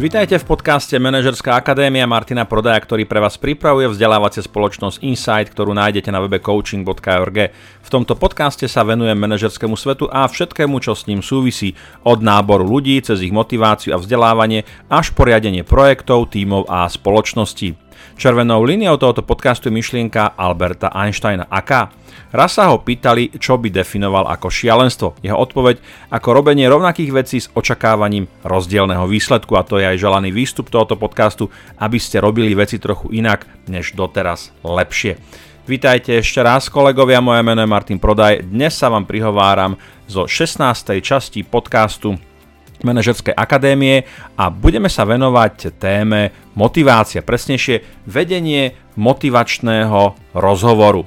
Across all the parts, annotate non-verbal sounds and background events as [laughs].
Vitajte v podcaste Manažerská akadémia Martina Prodaja, ktorý pre vás pripravuje vzdelávacia spoločnosť Insight, ktorú nájdete na webe coaching.org. V tomto podcaste sa venujem manažerskému svetu a všetkému, čo s ním súvisí, od náboru ľudí cez ich motiváciu a vzdelávanie až poriadenie projektov, tímov a spoločností. Červenou líniou tohoto podcastu je myšlienka Alberta Einsteina. Aká? Raz sa ho pýtali, čo by definoval ako šialenstvo. Jeho odpoveď ako robenie rovnakých vecí s očakávaním rozdielného výsledku a to je aj želaný výstup tohoto podcastu, aby ste robili veci trochu inak než doteraz lepšie. Vítajte ešte raz kolegovia, moje meno je Martin Prodaj. Dnes sa vám prihováram zo 16. časti podcastu manažerskej akadémie a budeme sa venovať téme motivácia, presnejšie vedenie motivačného rozhovoru.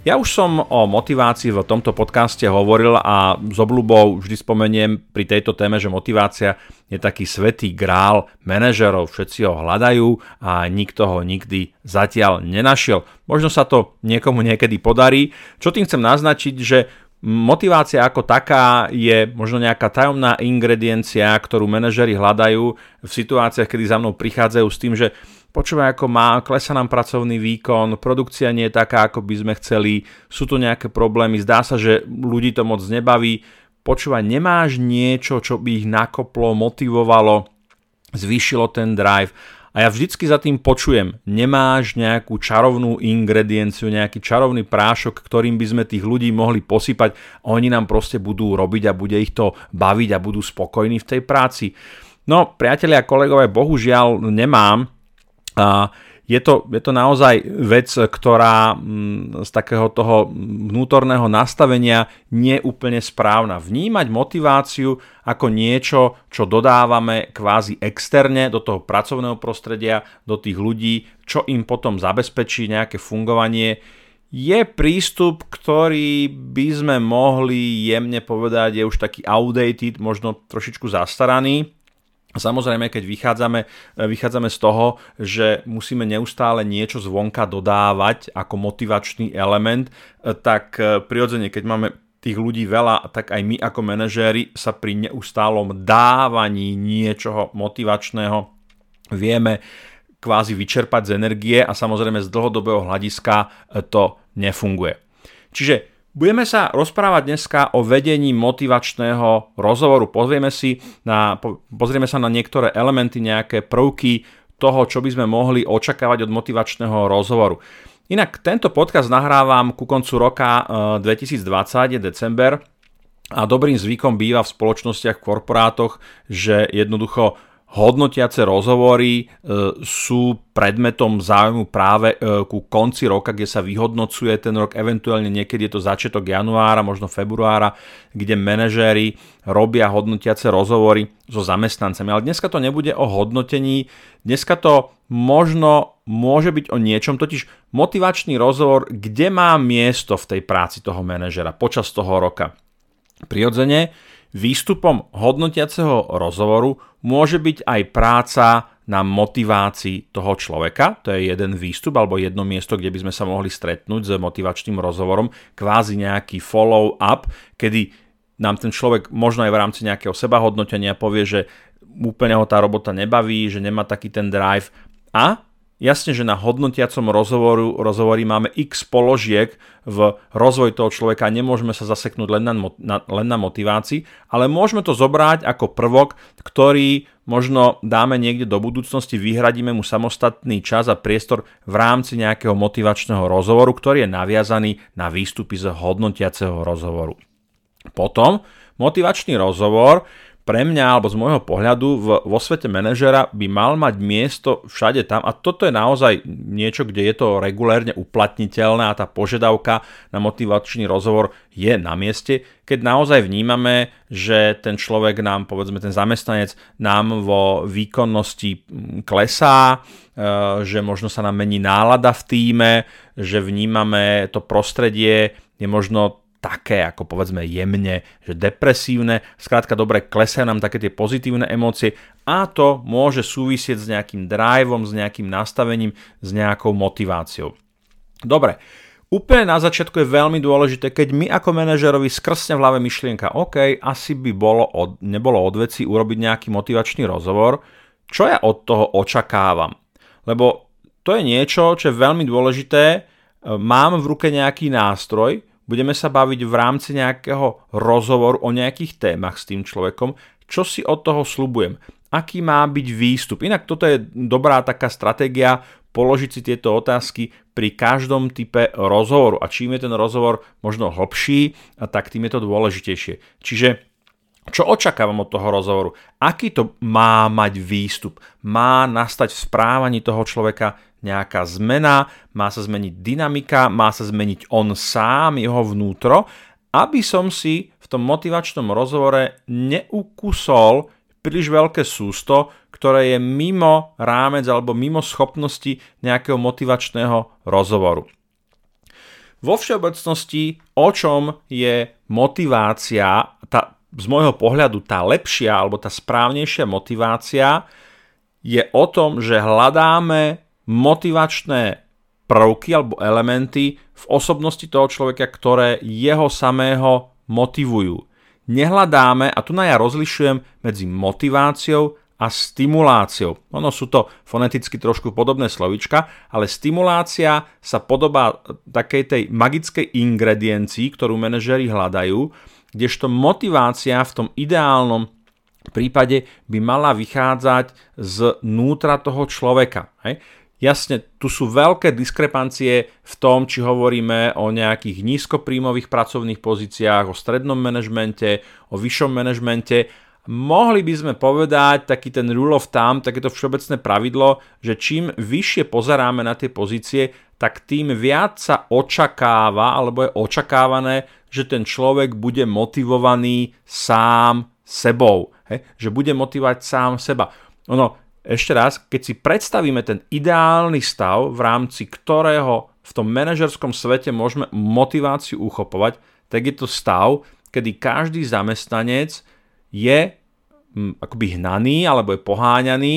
Ja už som o motivácii v tomto podcaste hovoril a s obľubou vždy spomeniem pri tejto téme, že motivácia je taký svetý grál manažerov, všetci ho hľadajú a nikto ho nikdy zatiaľ nenašiel. Možno sa to niekomu niekedy podarí. Čo tým chcem naznačiť, že Motivácia ako taká je možno nejaká tajomná ingrediencia, ktorú manažeri hľadajú v situáciách, kedy za mnou prichádzajú s tým, že počúvaj, ako má, klesa nám pracovný výkon, produkcia nie je taká, ako by sme chceli, sú tu nejaké problémy, zdá sa, že ľudí to moc nebaví. Počúvaj, nemáš niečo, čo by ich nakoplo, motivovalo, zvýšilo ten drive a ja vždycky za tým počujem, nemáš nejakú čarovnú ingredienciu, nejaký čarovný prášok, ktorým by sme tých ľudí mohli posypať oni nám proste budú robiť a bude ich to baviť a budú spokojní v tej práci. No, priatelia a kolegové, bohužiaľ nemám. A je to, je to naozaj vec, ktorá mm, z takého toho vnútorného nastavenia nie je úplne správna. Vnímať motiváciu ako niečo, čo dodávame kvázi externe do toho pracovného prostredia, do tých ľudí, čo im potom zabezpečí nejaké fungovanie, je prístup, ktorý by sme mohli jemne povedať, je už taký outdated, možno trošičku zastaraný Samozrejme, keď vychádzame, e, vychádzame z toho, že musíme neustále niečo zvonka dodávať ako motivačný element, e, tak e, prirodzene, keď máme tých ľudí veľa, tak aj my ako manažéri sa pri neustálom dávaní niečoho motivačného vieme kvázi vyčerpať z energie a samozrejme z dlhodobého hľadiska to nefunguje. Čiže Budeme sa rozprávať dneska o vedení motivačného rozhovoru. Pozrieme, si na, pozrieme sa na niektoré elementy, nejaké prvky toho, čo by sme mohli očakávať od motivačného rozhovoru. Inak tento podcast nahrávam ku koncu roka 2020, eh, je december, a dobrým zvykom býva v spoločnostiach, v korporátoch, že jednoducho hodnotiace rozhovory e, sú predmetom záujmu práve e, ku konci roka, kde sa vyhodnocuje ten rok, eventuálne niekedy je to začiatok januára, možno februára, kde manažéri robia hodnotiace rozhovory so zamestnancami. Ale dneska to nebude o hodnotení, dneska to možno môže byť o niečom, totiž motivačný rozhovor, kde má miesto v tej práci toho manažera počas toho roka. Prirodzene, Výstupom hodnotiaceho rozhovoru môže byť aj práca na motivácii toho človeka, to je jeden výstup alebo jedno miesto, kde by sme sa mohli stretnúť s motivačným rozhovorom, kvázi nejaký follow-up, kedy nám ten človek možno aj v rámci nejakého sebahodnotenia povie, že úplne ho tá robota nebaví, že nemá taký ten drive. A Jasne, že na hodnotiacom rozhovoru, rozhovorí máme x položiek v rozvoj toho človeka, nemôžeme sa zaseknúť len na, na, len na motivácii, ale môžeme to zobrať ako prvok, ktorý možno dáme niekde do budúcnosti, vyhradíme mu samostatný čas a priestor v rámci nejakého motivačného rozhovoru, ktorý je naviazaný na výstupy z hodnotiaceho rozhovoru. Potom motivačný rozhovor pre mňa alebo z môjho pohľadu v, vo svete manažera by mal mať miesto všade tam. A toto je naozaj niečo, kde je to regulérne uplatniteľné a tá požiadavka na motivačný rozhovor je na mieste, keď naozaj vnímame, že ten človek nám, povedzme ten zamestnanec nám vo výkonnosti klesá, e, že možno sa nám mení nálada v týme, že vnímame to prostredie je možno také, ako povedzme jemne, že depresívne, skrátka dobre klesajú nám také tie pozitívne emócie a to môže súvisieť s nejakým driveom, s nejakým nastavením, s nejakou motiváciou. Dobre, Úplne na začiatku je veľmi dôležité, keď my ako manažerovi skrsne v hlave myšlienka, OK, asi by bolo od, nebolo od veci urobiť nejaký motivačný rozhovor, čo ja od toho očakávam. Lebo to je niečo, čo je veľmi dôležité. Mám v ruke nejaký nástroj, budeme sa baviť v rámci nejakého rozhovoru o nejakých témach s tým človekom, čo si od toho slubujem, aký má byť výstup. Inak toto je dobrá taká stratégia položiť si tieto otázky pri každom type rozhovoru. A čím je ten rozhovor možno hlbší, tak tým je to dôležitejšie. Čiže čo očakávam od toho rozhovoru? Aký to má mať výstup? Má nastať v správaní toho človeka nejaká zmena, má sa zmeniť dynamika, má sa zmeniť on sám, jeho vnútro, aby som si v tom motivačnom rozhovore neukusol príliš veľké sústo, ktoré je mimo rámec alebo mimo schopnosti nejakého motivačného rozhovoru. Vo všeobecnosti, o čom je motivácia, tá, z môjho pohľadu tá lepšia alebo tá správnejšia motivácia je o tom, že hľadáme motivačné prvky alebo elementy v osobnosti toho človeka, ktoré jeho samého motivujú. Nehľadáme, a tu na ja rozlišujem medzi motiváciou a stimuláciou. Ono sú to foneticky trošku podobné slovička, ale stimulácia sa podobá takej tej magickej ingrediencii, ktorú manažeri hľadajú, kdežto motivácia v tom ideálnom prípade by mala vychádzať z nútra toho človeka. Hej? Jasne, tu sú veľké diskrepancie v tom, či hovoríme o nejakých nízkopríjmových pracovných pozíciách, o strednom manažmente, o vyššom manažmente. Mohli by sme povedať taký ten rule of thumb, takéto všeobecné pravidlo, že čím vyššie pozeráme na tie pozície, tak tým viac sa očakáva, alebo je očakávané, že ten človek bude motivovaný sám sebou. He? Že bude motivovať sám seba. Ono, ešte raz, keď si predstavíme ten ideálny stav, v rámci ktorého v tom manažerskom svete môžeme motiváciu uchopovať, tak je to stav, kedy každý zamestnanec je hm, akoby hnaný alebo je poháňaný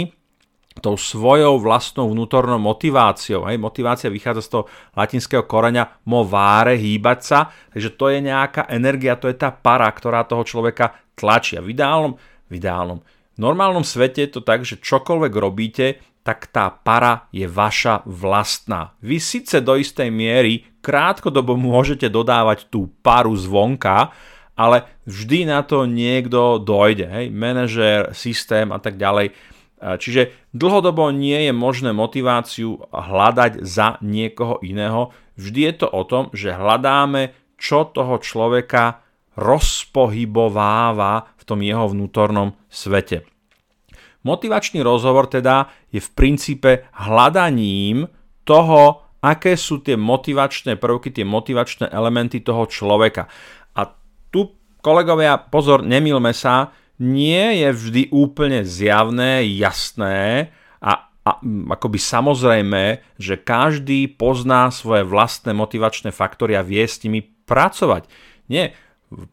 tou svojou vlastnou vnútornou motiváciou. Hej. Motivácia vychádza z toho latinského koreňa movare, hýbať sa, takže to je nejaká energia, to je tá para, ktorá toho človeka tlačia. V ideálnom, v ideálnom, v normálnom svete je to tak, že čokoľvek robíte, tak tá para je vaša vlastná. Vy síce do istej miery krátkodobo môžete dodávať tú paru zvonka, ale vždy na to niekto dojde. Hej? Manažer, systém a tak ďalej Čiže dlhodobo nie je možné motiváciu hľadať za niekoho iného. Vždy je to o tom, že hľadáme, čo toho človeka rozpohybováva v tom jeho vnútornom svete. Motivačný rozhovor teda je v princípe hľadaním toho, aké sú tie motivačné prvky, tie motivačné elementy toho človeka. A tu, kolegovia, pozor, nemilme sa, nie je vždy úplne zjavné, jasné a, a akoby samozrejme, že každý pozná svoje vlastné motivačné faktory a vie s nimi pracovať. Nie,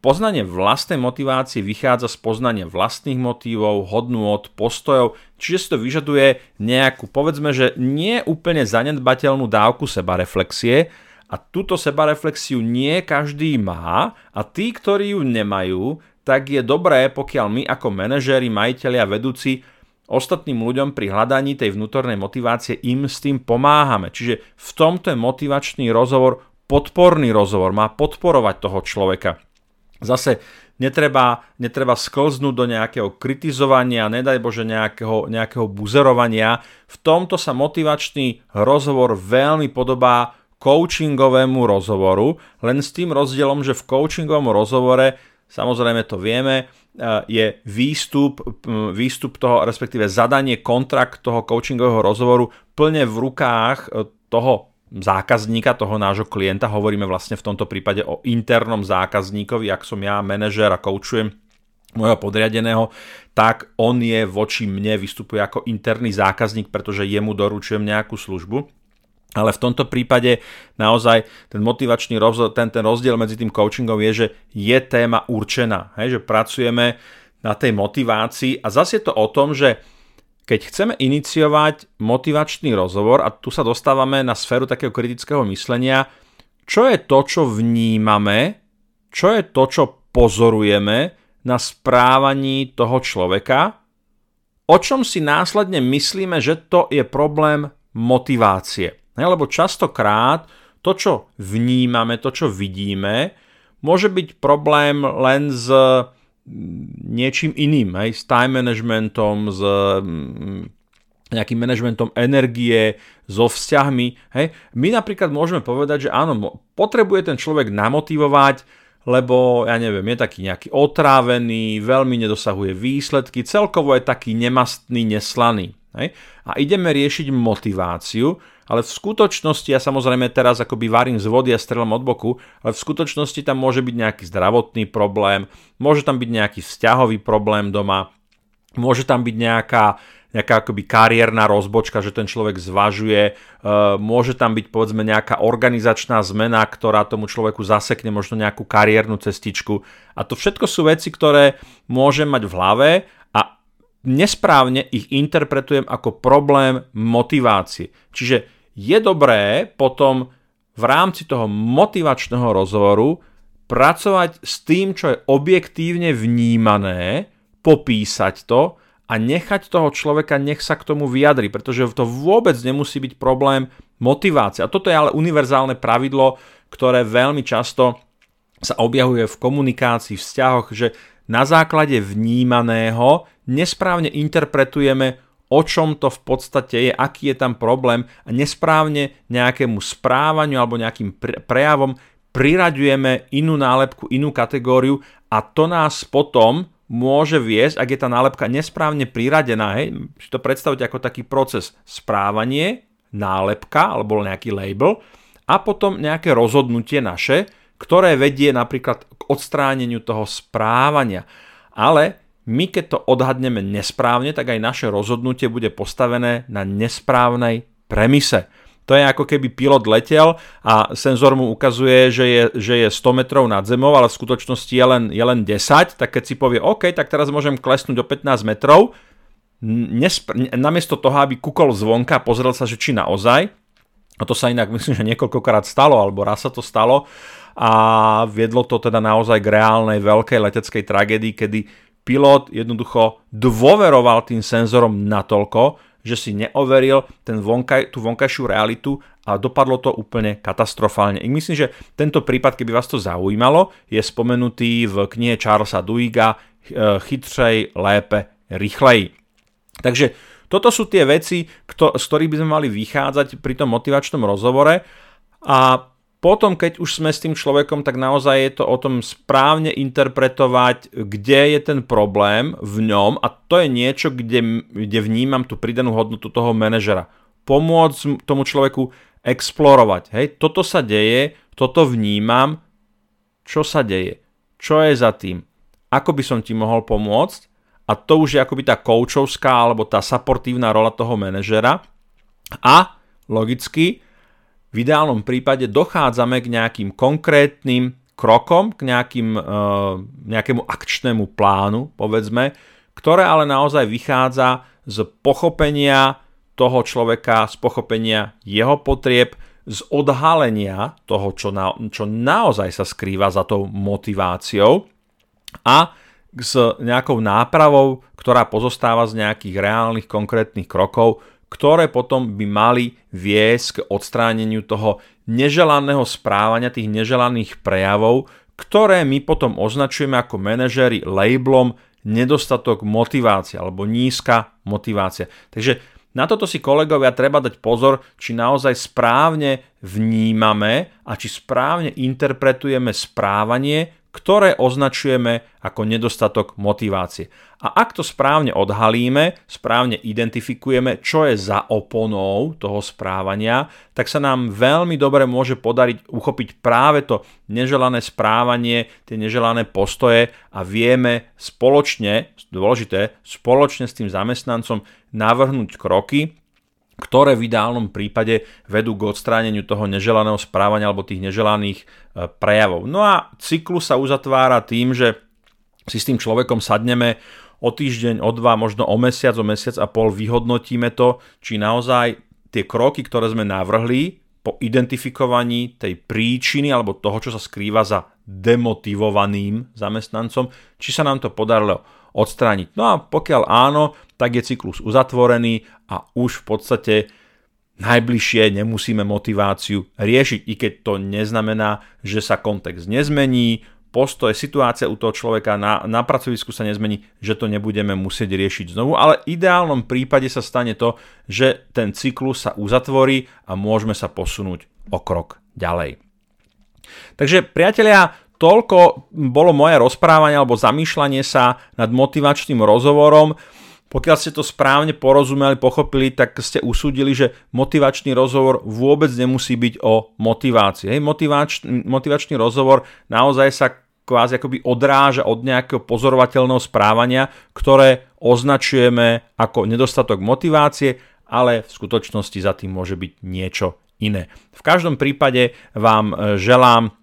Poznanie vlastnej motivácie vychádza z poznania vlastných motívov, od postojov, čiže si to vyžaduje nejakú, povedzme, že nie úplne zanedbateľnú dávku sebareflexie a túto sebareflexiu nie každý má a tí, ktorí ju nemajú, tak je dobré, pokiaľ my ako manažéri, majiteľi a vedúci ostatným ľuďom pri hľadaní tej vnútornej motivácie im s tým pomáhame. Čiže v tomto je motivačný rozhovor podporný rozhovor, má podporovať toho človeka. Zase netreba, netreba sklznúť do nejakého kritizovania, nedaj Bože nejakého, nejakého buzerovania. V tomto sa motivačný rozhovor veľmi podobá coachingovému rozhovoru, len s tým rozdielom, že v coachingovom rozhovore samozrejme to vieme, e, je výstup, výstup toho, respektíve zadanie kontrakt toho coachingového rozhovoru plne v rukách e, toho zákazníka, toho nášho klienta. Hovoríme vlastne v tomto prípade o internom zákazníkovi, ak som ja manažer a koučujem môjho podriadeného, tak on je voči mne, vystupuje ako interný zákazník, pretože jemu doručujem nejakú službu. Ale v tomto prípade naozaj ten motivačný rozdiel, ten, ten rozdiel medzi tým coachingom je, že je téma určená, hej, že pracujeme na tej motivácii a zase je to o tom, že keď chceme iniciovať motivačný rozhovor, a tu sa dostávame na sféru takého kritického myslenia, čo je to, čo vnímame, čo je to, čo pozorujeme na správaní toho človeka, o čom si následne myslíme, že to je problém motivácie. Lebo častokrát to, čo vnímame, to, čo vidíme, môže byť problém len s niečím iným, hej, s time managementom, s mm, nejakým manažmentom energie, so vzťahmi. Hej. My napríklad môžeme povedať, že áno, potrebuje ten človek namotivovať, lebo ja neviem, je taký nejaký otrávený, veľmi nedosahuje výsledky, celkovo je taký nemastný, neslaný. Hej. A ideme riešiť motiváciu, ale v skutočnosti, ja samozrejme teraz akoby varím z vody a strelám od boku, ale v skutočnosti tam môže byť nejaký zdravotný problém, môže tam byť nejaký vzťahový problém doma, môže tam byť nejaká, nejaká akoby kariérna rozbočka, že ten človek zvažuje, e, môže tam byť povedzme nejaká organizačná zmena, ktorá tomu človeku zasekne možno nejakú kariérnu cestičku. A to všetko sú veci, ktoré môžem mať v hlave a nesprávne ich interpretujem ako problém motivácie. Čiže je dobré potom v rámci toho motivačného rozhovoru pracovať s tým, čo je objektívne vnímané, popísať to a nechať toho človeka, nech sa k tomu vyjadri, pretože to vôbec nemusí byť problém motivácie. A toto je ale univerzálne pravidlo, ktoré veľmi často sa objavuje v komunikácii, v vzťahoch, že na základe vnímaného nesprávne interpretujeme o čom to v podstate je, aký je tam problém a nesprávne nejakému správaniu alebo nejakým prejavom priraďujeme inú nálepku, inú kategóriu a to nás potom môže viesť, ak je tá nálepka nesprávne priradená, hej, si to predstaviť ako taký proces správanie, nálepka alebo nejaký label a potom nejaké rozhodnutie naše, ktoré vedie napríklad k odstráneniu toho správania. Ale my keď to odhadneme nesprávne, tak aj naše rozhodnutie bude postavené na nesprávnej premise. To je ako keby pilot letel a senzor mu ukazuje, že je, že je 100 metrov nad zemou, ale v skutočnosti je len, je len 10, tak keď si povie, OK, tak teraz môžem klesnúť o 15 metrov, nespr- namiesto toho, aby kukol zvonka a pozrel sa, že či naozaj, a to sa inak [laughs] myslím, že niekoľkokrát stalo, alebo raz sa to stalo a viedlo to teda naozaj k reálnej veľkej leteckej tragédii, kedy pilot jednoducho dôveroval tým senzorom natoľko, že si neoveril ten vonkaj, tú vonkajšiu realitu a dopadlo to úplne katastrofálne. I myslím, že tento prípad, keby vás to zaujímalo, je spomenutý v knihe Charlesa Duiga eh, Chytřej, lépe, rýchlej. Takže toto sú tie veci, z ktorých by sme mali vychádzať pri tom motivačnom rozhovore a potom, keď už sme s tým človekom, tak naozaj je to o tom správne interpretovať, kde je ten problém v ňom a to je niečo, kde, kde vnímam tú pridanú hodnotu toho manažera. Pomôcť tomu človeku explorovať. Hej, toto sa deje, toto vnímam, čo sa deje, čo je za tým, ako by som ti mohol pomôcť? A to už je akoby tá koučovská alebo tá supportívna rola toho manažera. A logicky v ideálnom prípade dochádzame k nejakým konkrétnym krokom, k nejakým, e, nejakému akčnému plánu, povedzme, ktoré ale naozaj vychádza z pochopenia toho človeka, z pochopenia jeho potrieb, z odhalenia toho, čo, na, čo naozaj sa skrýva za tou motiváciou a s nejakou nápravou, ktorá pozostáva z nejakých reálnych konkrétnych krokov, ktoré potom by mali viesť k odstráneniu toho neželaného správania, tých neželaných prejavov, ktoré my potom označujeme ako manažéri labelom nedostatok motivácie alebo nízka motivácia. Takže na toto si kolegovia treba dať pozor, či naozaj správne vnímame a či správne interpretujeme správanie, ktoré označujeme ako nedostatok motivácie. A ak to správne odhalíme, správne identifikujeme, čo je za oponou toho správania, tak sa nám veľmi dobre môže podariť uchopiť práve to neželané správanie, tie neželané postoje a vieme spoločne, dôležité, spoločne s tým zamestnancom navrhnúť kroky, ktoré v ideálnom prípade vedú k odstráneniu toho neželaného správania alebo tých neželaných e, prejavov. No a cyklus sa uzatvára tým, že si s tým človekom sadneme o týždeň, o dva, možno o mesiac, o mesiac a pol vyhodnotíme to, či naozaj tie kroky, ktoré sme navrhli po identifikovaní tej príčiny alebo toho, čo sa skrýva za demotivovaným zamestnancom, či sa nám to podarilo odstrániť. No a pokiaľ áno, tak je cyklus uzatvorený a už v podstate najbližšie nemusíme motiváciu riešiť, i keď to neznamená, že sa kontext nezmení, postoj, situácia u toho človeka na, na pracovisku sa nezmení, že to nebudeme musieť riešiť znovu, ale v ideálnom prípade sa stane to, že ten cyklus sa uzatvorí a môžeme sa posunúť o krok ďalej. Takže priatelia, toľko bolo moje rozprávanie alebo zamýšľanie sa nad motivačným rozhovorom. Pokiaľ ste to správne porozumeli, pochopili, tak ste usúdili, že motivačný rozhovor vôbec nemusí byť o motivácii. Hej, motivač, motivačný rozhovor naozaj sa kvázi akoby odráža od nejakého pozorovateľného správania, ktoré označujeme ako nedostatok motivácie, ale v skutočnosti za tým môže byť niečo iné. V každom prípade vám želám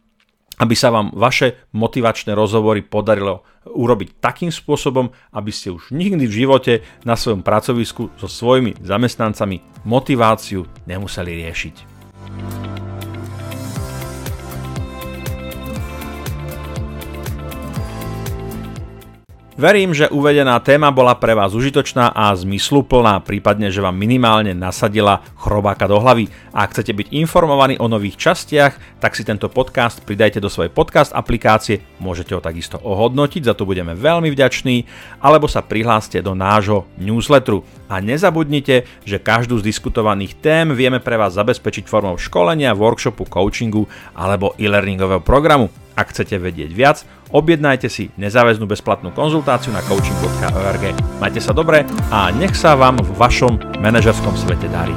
aby sa vám vaše motivačné rozhovory podarilo urobiť takým spôsobom, aby ste už nikdy v živote na svojom pracovisku so svojimi zamestnancami motiváciu nemuseli riešiť. Verím, že uvedená téma bola pre vás užitočná a zmysluplná, prípadne, že vám minimálne nasadila chrobáka do hlavy. Ak chcete byť informovaní o nových častiach, tak si tento podcast pridajte do svojej podcast aplikácie, môžete ho takisto ohodnotiť, za to budeme veľmi vďační, alebo sa prihláste do nášho newsletteru. A nezabudnite, že každú z diskutovaných tém vieme pre vás zabezpečiť formou školenia, workshopu, coachingu alebo e-learningového programu. Ak chcete vedieť viac, objednajte si nezáväznú bezplatnú konzultáciu na coaching.org. Majte sa dobre a nech sa vám v vašom manažerskom svete darí.